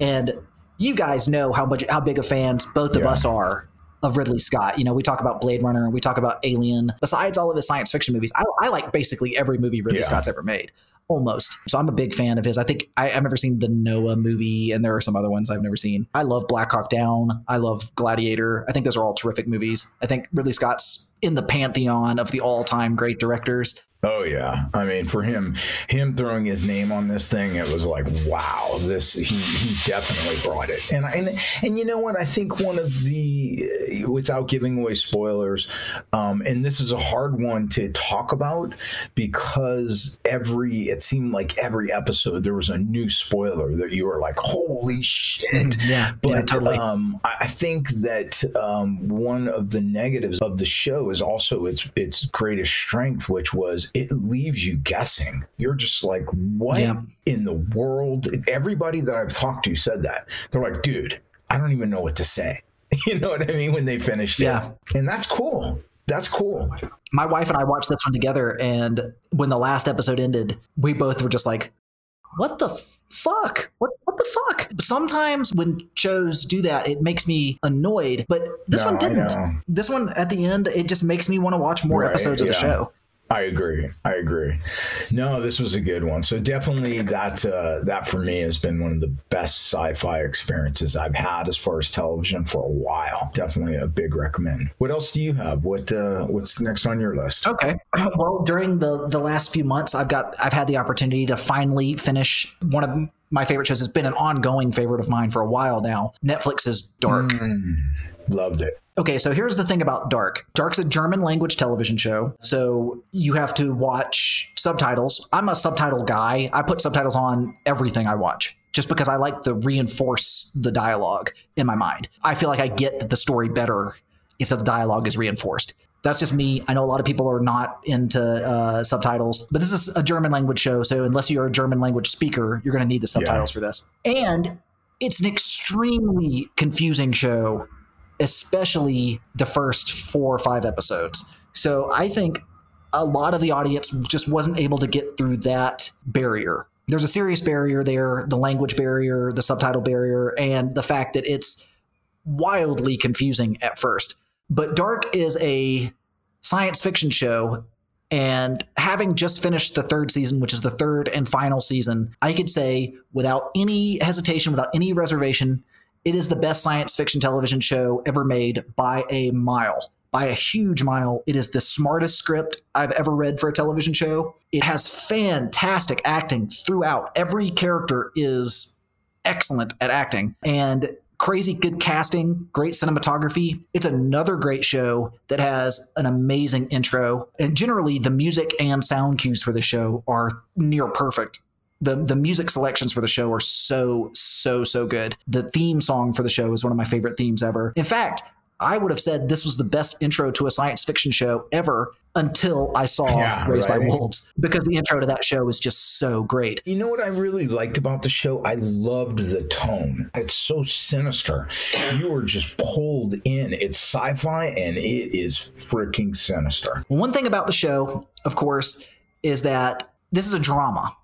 and you guys know how much how big of fans both of Yeah. us are of Ridley Scott. You know, we talk about Blade Runner, we talk about Alien. Besides all of his science fiction movies, I, I like basically every movie Ridley Yeah. Scott's ever made. Almost. So I'm a big fan of his. I think I, I've never seen the Noah movie, and there are some other ones I've never seen. I love Black Hawk Down. I love Gladiator. I think those are all terrific movies. I think Ridley Scott's in the pantheon of the all-time great directors. Oh yeah, I mean, for him, him throwing his name on this thing, it was like, wow, this he, he definitely brought it. And and and you know what? I think one of the, uh, without giving away spoilers, um, and this is a hard one to talk about because every it seemed like every episode there was a new spoiler that you were like, holy shit. Yeah, But yeah, totally. um, I I think that um, one of the negatives of the show is also its its greatest strength, which was it leaves you guessing. You're just like, what Yeah. in the world? Everybody that I've talked to said that. They're like, dude, I don't even know what to say. You know what I mean? When they finished it. Yeah. And that's cool. That's cool. my wife and I watched this one together, and when the last episode ended, we both were just like, "What the fuck? What what the fuck?" Sometimes when shows do that, it makes me annoyed, but this No, one didn't. This one at the end, it just makes me want to watch more Right, episodes of the show. I agree. I agree. No, this was a good one. So definitely that uh, that for me has been one of the best sci-fi experiences I've had as far as television for a while. Definitely a big recommend. What else do you have? What uh, what's next on your list? Okay. Well, during the the last few months, I've got I've had the opportunity to finally finish one of my favorite shows. It's been an ongoing favorite of mine for a while now. Netflix's Dark. Mm, loved it. Okay, so here's the thing about Dark. Dark's a German language television show, so you have to watch subtitles. I'm a subtitle guy. I put subtitles on everything I watch just because I like to reinforce the dialogue in my mind. I feel like I get the story better if the dialogue is reinforced. That's just me. I know a lot of people are not into uh, subtitles, but this is a German language show, so unless you're a German language speaker, you're going to need the subtitles for this. And it's an extremely confusing show especially the first four or five episodes. So I think a lot of the audience just wasn't able to get through that barrier. There's a serious barrier there the language barrier, the subtitle barrier, and the fact that it's wildly confusing at first. But Dark is a science fiction show. And having just finished the third season, which is the third and final season, I could say without any hesitation, without any reservation, it is the best science fiction television show ever made by a mile. By a huge mile. It is the smartest script I've ever read for a television show. It has fantastic acting throughout. Every character is excellent at acting and crazy good casting, great cinematography. It's another great show that has an amazing intro. And generally, the music and sound cues for the show are near perfect the the music selections for the show are so so so good. The theme song for the show is one of my favorite themes ever. In fact, I would have said this was the best intro to a science fiction show ever until I saw Yeah, Raised by. Wolves because the intro to that show is just so great. You know what I really liked about the show? I loved the tone. It's so sinister. You were just pulled in. It's sci-fi and it is freaking sinister. One thing about the show, of course, is that this is a drama.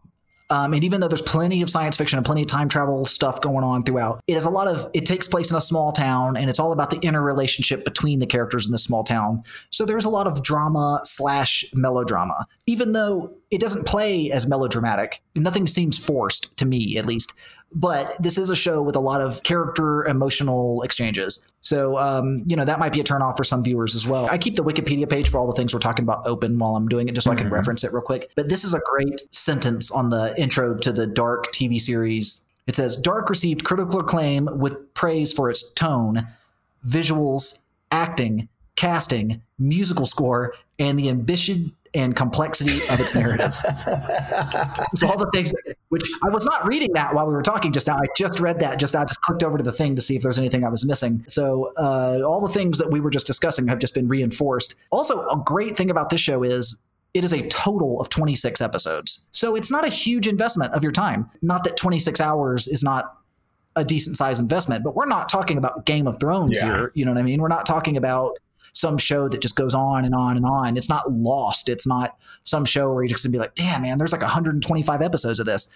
Um, and even though there's plenty of science fiction and plenty of time travel stuff going on throughout, it has a lot of, it takes place in a small town and it's all about the interrelationship between the characters in the small town. So there's a lot of drama slash melodrama. Even though it doesn't play as melodramatic, nothing seems forced to me, at least but this is a show with a lot of character emotional exchanges. So um, you know that might be a turnoff for some viewers as well. I keep the wikipedia page for all the things we're talking about open while i'm doing it just so i can Mhm. reference it real quick. But this is a great sentence on the intro to the dark tv series. It says dark received critical acclaim with praise for its tone visuals acting casting musical score and the ambition and complexity of its narrative so all the things which I was not reading that while we were talking just now. I just read that. Just I just clicked over to the thing to see if there's anything I was missing. So uh, all the things that we were just discussing have just been reinforced. Also, a great thing about this show is it is a total of 26 episodes. So it's not a huge investment of your time. Not that 26 hours is not a decent size investment, but we're not talking about Game of Thrones Yeah. here. You know what I mean? We're not talking about some show that just goes on and on and on. It's not lost. It's not some show where you're just gonna be like, damn, man, there's like 125 episodes of this.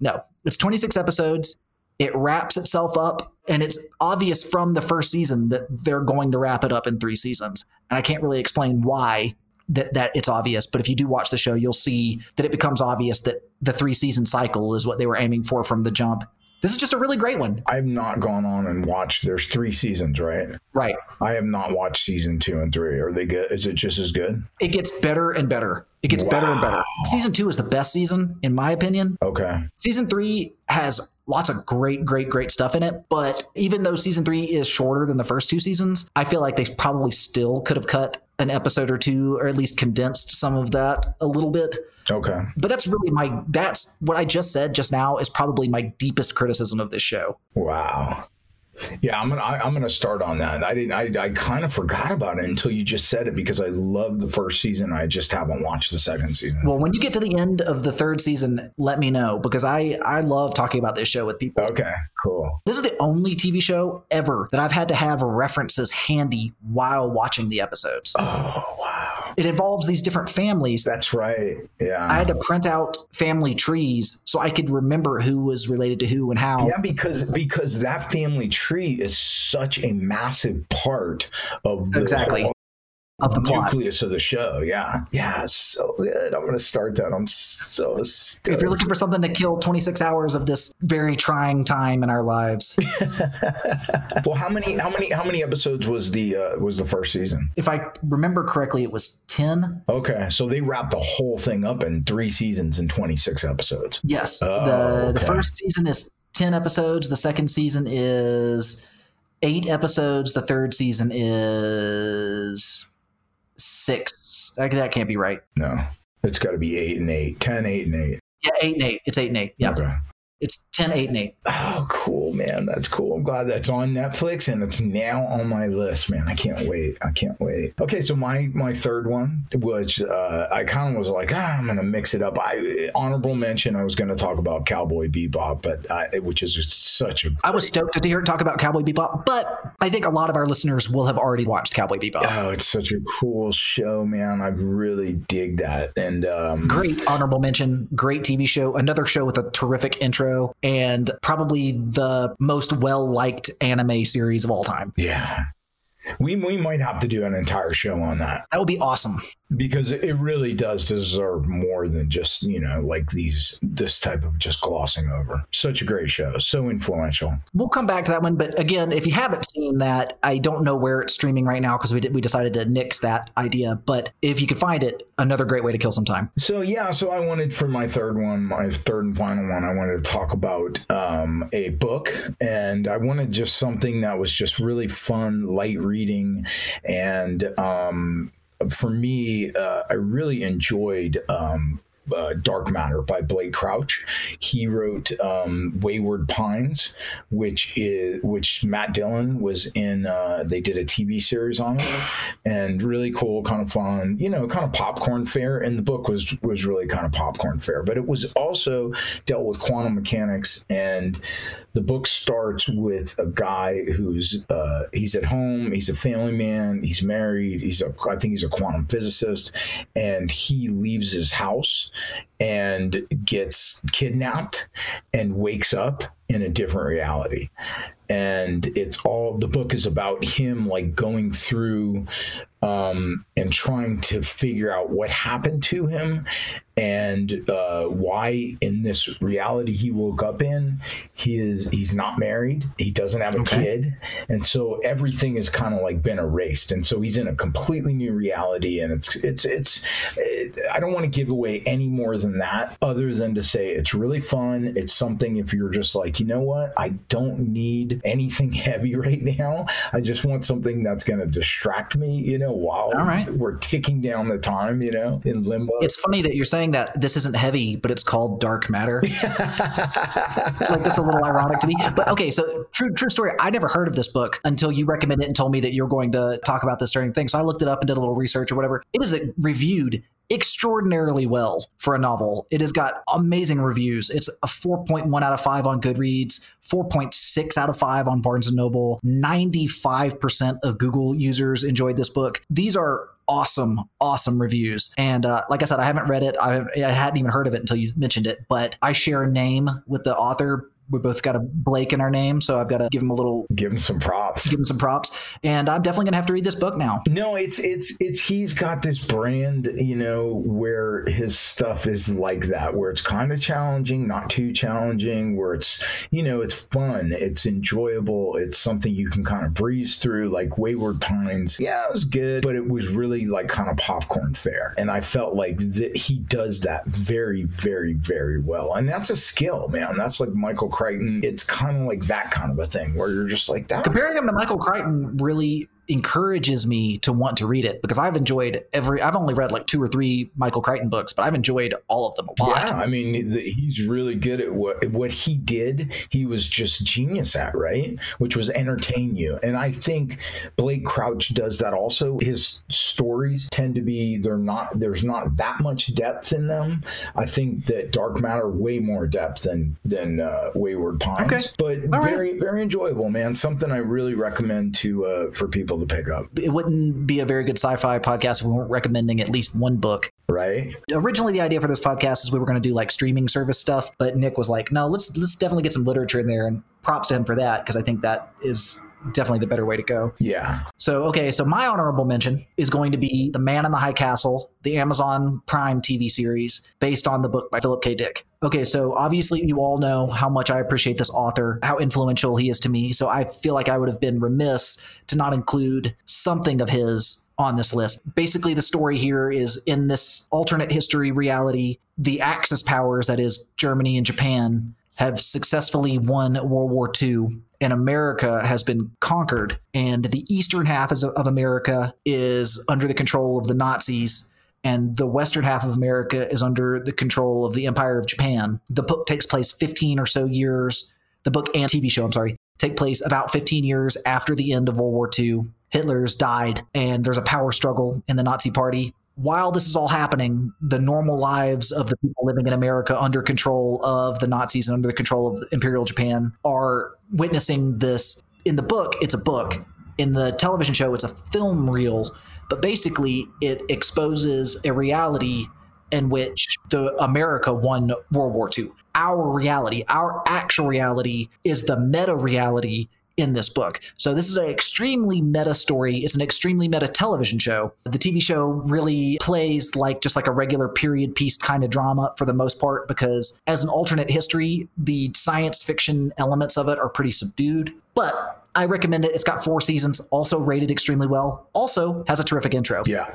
No, it's 26 episodes. It wraps itself up, and it's obvious from the first season that they're going to wrap it up in three seasons. And I can't really explain why that, that it's obvious, but if you do watch the show, you'll see that it becomes obvious that the three season cycle is what they were aiming for from the jump. This is just a really great one. I've not gone on and watched. There's three seasons, right? Right. I have not watched season two and three. Are they good? Is it just as good? It gets better and better. It gets better and better. Season two is the best season, in my opinion. Okay. Season three has lots of great, great, great stuff in it. But even though season three is shorter than the first two seasons, I feel like they probably still could have cut an episode or two, or at least condensed some of that a little bit. Okay. But that's really my, that's what I just said just now is probably my deepest criticism of this show. Wow. Yeah, I'm gonna I, I'm gonna start on that. I didn't. I, I kind of forgot about it until you just said it because I love the first season. I just haven't watched the second season. Well, when you get to the end of the third season, let me know because I, I love talking about this show with people. Okay. Cool. This is the only TV show ever that I've had to have references handy while watching the episodes. Oh wow. It involves these different families. That's right. Yeah. I had to print out family trees so I could remember who was related to who and how. Yeah, because because that family tree is such a massive part of the Exactly. Of the plot. nucleus of the show. Yeah, yeah, so good. I'm gonna start that. I'm so stoked. If you're looking for something to kill 26 hours of this very trying time in our lives, well, how many how many how many episodes was the uh, was the first season? if I remember correctly, it was 10. Okay, so they wrapped the whole thing up in three seasons and 26 episodes. Yes. Oh, the, the first season is 10 episodes. The second season is eight episodes. The third season is six. That that can't be right. No, it's got to be eight and eight, 10, and eight. Yeah, eight and eight. It's eight and eight. Yeah. Okay. It's 10, eight, and eight. Oh, cool, man. That's cool. I'm glad that's on Netflix and it's now on my list, man. I can't wait. I can't wait. Okay, so my my third one which uh, I kind of was like, ah, I'm gonna mix it up. I honorable mention. I was gonna talk about Cowboy Bebop, but I, which is such a I was stoked to hear talk about Cowboy Bebop, but I think a lot of our listeners will have already watched Cowboy Bebop. oh, it's such a cool show, man. I really dig that. And um, Great honorable mention, great TV show, another show with a terrific intro, and probably the most well liked anime series of all time. yeah, we we might have to do an entire show on that. That would be awesome. because it really does deserve more than just you know like these this type of just glossing over such a great show so influential We'll come back to that one, but again, if you haven't seen that, I don't know where it's streaming right now because we did, we decided to nix that idea. But if you can find it, another great way to kill some time. so yeah so i wanted for my third one my third and final one i wanted to talk about um, a book and i wanted just something that was just really fun light reading and um, for me uh, i really enjoyed um, uh, Dark Matter by Blake Crouch. He wrote um, Wayward Pines, which is which Matt Dillon was in. Uh, they did a TV series on it, and really cool, kind of fun. You know, kind of popcorn fare. And the book was was really kind of popcorn fare, but it was also dealt with quantum mechanics. And the book starts with a guy who's uh, he's at home. He's a family man. He's married. He's a I think he's a quantum physicist, and he leaves his house and gets kidnapped and wakes up in a different reality. And it's all the book is about him like going through um, and trying to figure out what happened to him and uh, why in this reality he woke up in he is he's not married. He doesn't have a okay. kid. And so everything has kind of like been erased. And so he's in a completely new reality and it's it's it's it, i don't want to give away any more than that other than to say it's really fun. It's something if you're just like you know what? I don't need anything heavy right now. I just want something that's going to distract me you know while All right. we're ticking down the time you know in limbo it's funny that you're saying saying that this isn't heavy, but it's called dark matter. like that's a little ironic to me. But okay, so true true story. I never heard of this book until you recommended it and told me that you're going to talk about this during thing. So I looked it up and did a little research or whatever. It is reviewed extraordinarily well for a novel. It has got amazing reviews. It's a 4.1 out of 5 on Goodreads, 4.6 out of 5 on Barnes and Noble. 95% of Google users enjoyed this book. These are awesome, awesome reviews. And uh, like I said, I haven't read it. I, I hadn't even heard of it until you mentioned it. But I share a name with the author we both got a Blake in our name, so I've got to give him a little give him some props. Give him some props, and I'm definitely gonna have to read this book now. No, it's it's it's he's got this brand, you know, where his stuff is like that, where it's kind of challenging, not too challenging, where it's you know it's fun, it's enjoyable, it's something you can kind of breeze through. Like Wayward Pines, yeah, it was good, but it was really like kind of popcorn fare, and I felt like that he does that very, very, very well, and that's a skill, man. That's like Michael Crichton, it's kind of like that kind of a thing where you're just like that. Comparing him to Michael Crichton really encourages me to want to read it because I've enjoyed every. I've only read like two or three Michael Crichton books, but I've enjoyed all of them a lot. Yeah, I mean, he's really good at what what he did. He was just genius at right, which was entertain you. And I think Blake Crouch does that also. His stories tend to be they're not there's not that much depth in them. I think that Dark Matter way more depth than than uh, Wayward Pines, okay. but all very right. very enjoyable, man. Something I really recommend to uh, for people to pick up. It wouldn't be a very good sci-fi podcast if we weren't recommending at least one book. Right. Originally, the idea for this podcast is we were going to do like streaming service stuff, but Nick was like, "No, let's let's definitely get some literature in there." And props to him for that because I think that is definitely the better way to go. Yeah. So, okay, so my honorable mention is going to be The Man in the High Castle, the Amazon Prime TV series based on the book by Philip K. Dick. Okay, so obviously you all know how much I appreciate this author, how influential he is to me. So I feel like I would have been remiss to not include something of his on this list. Basically, the story here is in this alternate history reality, the Axis powers, that is Germany and Japan, have successfully won World War II and America has been conquered, and the eastern half of America is under the control of the Nazis, and the western half of America is under the control of the Empire of Japan. The book takes place 15 or so years. The book and TV show, I'm sorry, take place about 15 years after the end of World War II. Hitler's died, and there's a power struggle in the Nazi Party while this is all happening, the normal lives of the people living in America under control of the Nazis and under the control of Imperial Japan are witnessing this. In the book, it's a book. In the television show, it's a film reel. But basically, it exposes a reality in which the America won World War II. Our reality, our actual reality, is the meta reality in this book. So this is an extremely meta story. It's an extremely meta television show. The TV show really plays like just like a regular period piece kind of drama for the most part because as an alternate history, the science fiction elements of it are pretty subdued. But I recommend it. It's got four seasons, also rated extremely well. Also has a terrific intro. Yeah.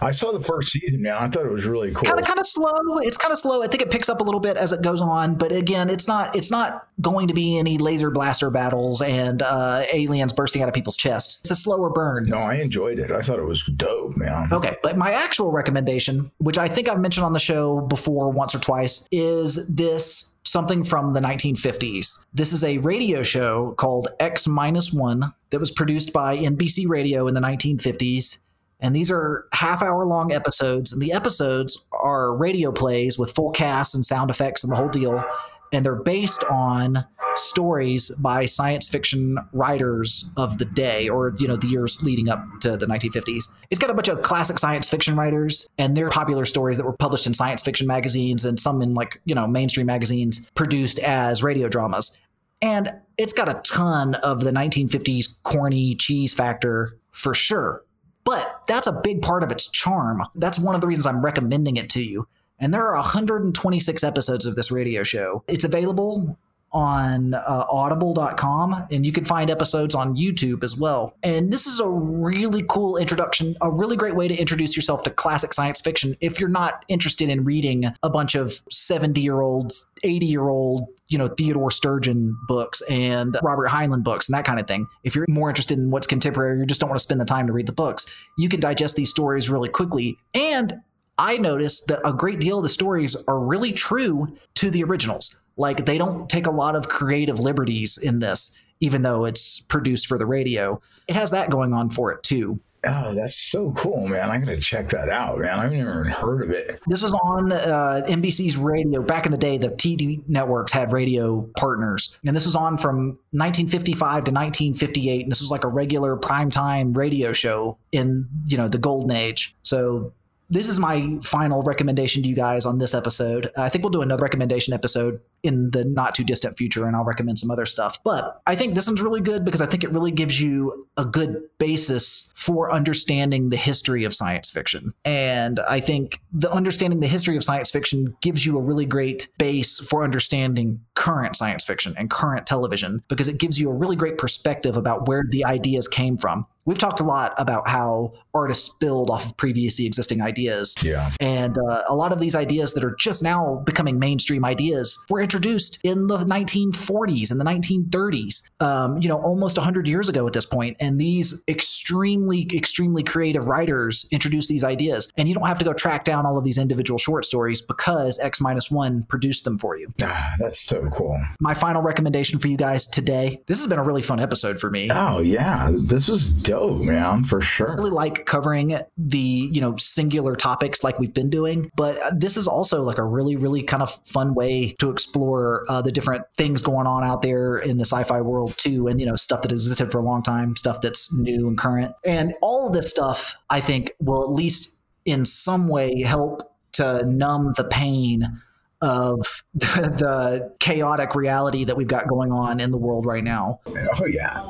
I saw the first season now. I thought it was really cool. Kind of kind of slow. It's kind of slow. I think it picks up a little bit as it goes on, but again, it's not it's not going to be any laser blaster battles and uh, aliens bursting out of people's chests. It's a slower burn. No, I enjoyed it. I thought it was dope, man. Okay, but my actual recommendation, which I think I've mentioned on the show before once or twice, is this something from the 1950s. This is a radio show called X Minus One that was produced by NBC Radio in the 1950s. And these are half hour long episodes. And the episodes are radio plays with full cast and sound effects and the whole deal. And they're based on stories by science fiction writers of the day or you know the years leading up to the 1950s it's got a bunch of classic science fiction writers and their popular stories that were published in science fiction magazines and some in like you know mainstream magazines produced as radio dramas and it's got a ton of the 1950s corny cheese factor for sure but that's a big part of its charm that's one of the reasons i'm recommending it to you and there are 126 episodes of this radio show. It's available on uh, audible.com and you can find episodes on YouTube as well. And this is a really cool introduction, a really great way to introduce yourself to classic science fiction if you're not interested in reading a bunch of 70-year-old, 80-year-old, you know, Theodore Sturgeon books and Robert Heinlein books and that kind of thing. If you're more interested in what's contemporary, you just don't want to spend the time to read the books, you can digest these stories really quickly and I noticed that a great deal of the stories are really true to the originals. Like they don't take a lot of creative liberties in this, even though it's produced for the radio. It has that going on for it too. Oh, that's so cool, man! I'm gonna check that out, man. I've never heard of it. This was on uh, NBC's radio back in the day. The TV networks had radio partners, and this was on from 1955 to 1958. And this was like a regular primetime radio show in you know the golden age. So this is my final recommendation to you guys on this episode. I think we'll do another recommendation episode in the not too distant future and I'll recommend some other stuff. But I think this one's really good because I think it really gives you a good basis for understanding the history of science fiction. And I think the understanding the history of science fiction gives you a really great base for understanding current science fiction and current television because it gives you a really great perspective about where the ideas came from. We've talked a lot about how artists build off of previously existing ideas. Yeah. And uh, a lot of these ideas that are just now becoming mainstream ideas were introduced in the 1940s and the 1930s, um, you know, almost 100 years ago at this point. And these extremely, extremely creative writers introduced these ideas. And you don't have to go track down all of these individual short stories because X minus one produced them for you. Ah, that's so cool. My final recommendation for you guys today this has been a really fun episode for me. Oh, yeah. This was dope, man, for sure. I really like covering the, you know, singular topics like we've been doing, but this is also like a really, really kind of fun way to explore uh, the different things going on out there in the sci-fi world too, and you know stuff that existed for a long time, stuff that's new and current, and all this stuff I think will at least in some way help to numb the pain of the, chaotic reality that we've got going on in the world right now. Oh, yeah.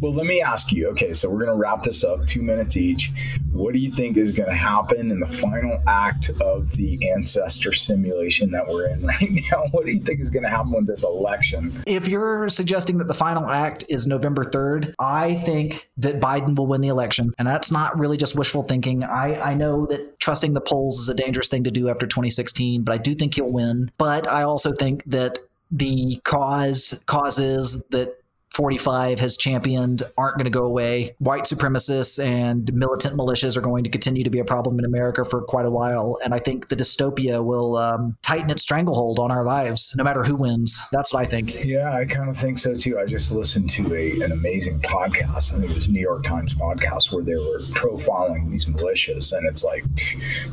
Well, let me ask you okay, so we're going to wrap this up, two minutes each. What do you think is going to happen in the final act of the ancestor simulation that we're in right now? What do you think is going to happen with this election? If you're suggesting that the final act is November 3rd, I think that Biden will win the election. And that's not really just wishful thinking. I, I know that trusting the polls is a dangerous thing to do after 2016, but I do think he'll win. But I also think that the cause causes that 45 has championed aren't going to go away. White supremacists and militant militias are going to continue to be a problem in America for quite a while. And I think the dystopia will um, tighten its stranglehold on our lives, no matter who wins. That's what I think. Yeah, I kind of think so too. I just listened to a, an amazing podcast. I think it was New York Times podcast where they were profiling these militias. And it's like,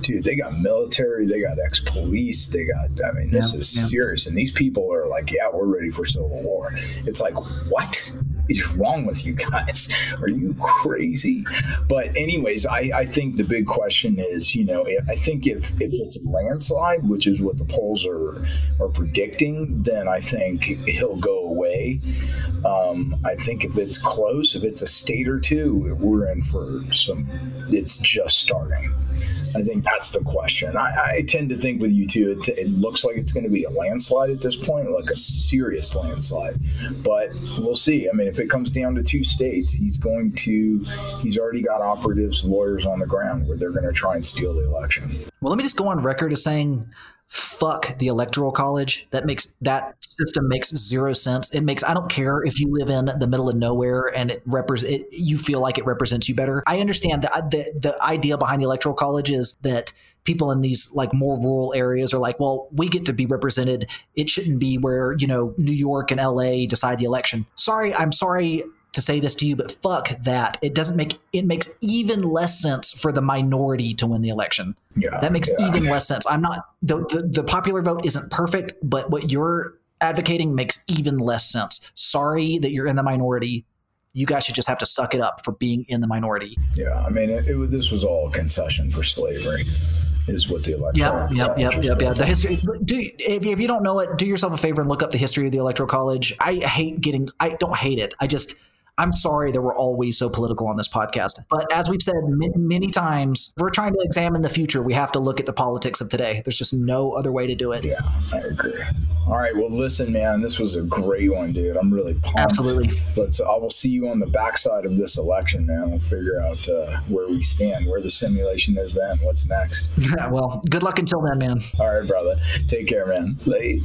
dude, they got military, they got ex police, they got, I mean, this yeah, is yeah. serious. And these people are like, yeah, we're ready for civil war. It's like, what? What is wrong with you guys? Are you crazy? But anyways, I, I think the big question is, you know, I think if if it's a landslide, which is what the polls are are predicting, then I think he'll go away. Um, I think if it's close, if it's a state or two, we're in for some. It's just starting. I think that's the question. I, I tend to think with you too, it, it looks like it's going to be a landslide at this point, like a serious landslide. But we'll see. I mean, if it comes down to two states, he's going to, he's already got operatives, lawyers on the ground where they're going to try and steal the election. Well, let me just go on record as saying fuck the electoral college. That makes that system makes zero sense. It makes i don't care if you live in the middle of nowhere and it represent you feel like it represents you better. I understand that the, the idea behind the electoral college is that people in these like more rural areas are like well we get to be represented it shouldn't be where you know new york and la decide the election sorry i'm sorry to say this to you, but fuck that. It doesn't make it makes even less sense for the minority to win the election. Yeah, that makes yeah. even less sense. I'm not the, the the popular vote isn't perfect, but what you're advocating makes even less sense. Sorry that you're in the minority. You guys should just have to suck it up for being in the minority. Yeah, I mean, it, it, this was all a concession for slavery is what the electoral yep, yep, yep, yep, yep. The history. Do if, if you don't know it, do yourself a favor and look up the history of the electoral college. I hate getting. I don't hate it. I just I'm sorry that we're always so political on this podcast. But as we've said many times, we're trying to examine the future. We have to look at the politics of today. There's just no other way to do it. Yeah, I agree. All right. Well, listen, man, this was a great one, dude. I'm really pumped. Absolutely. Let's. I will see you on the backside of this election, man. We'll figure out uh, where we stand, where the simulation is then. What's next? Yeah, well, good luck until then, man. All right, brother. Take care, man. Late.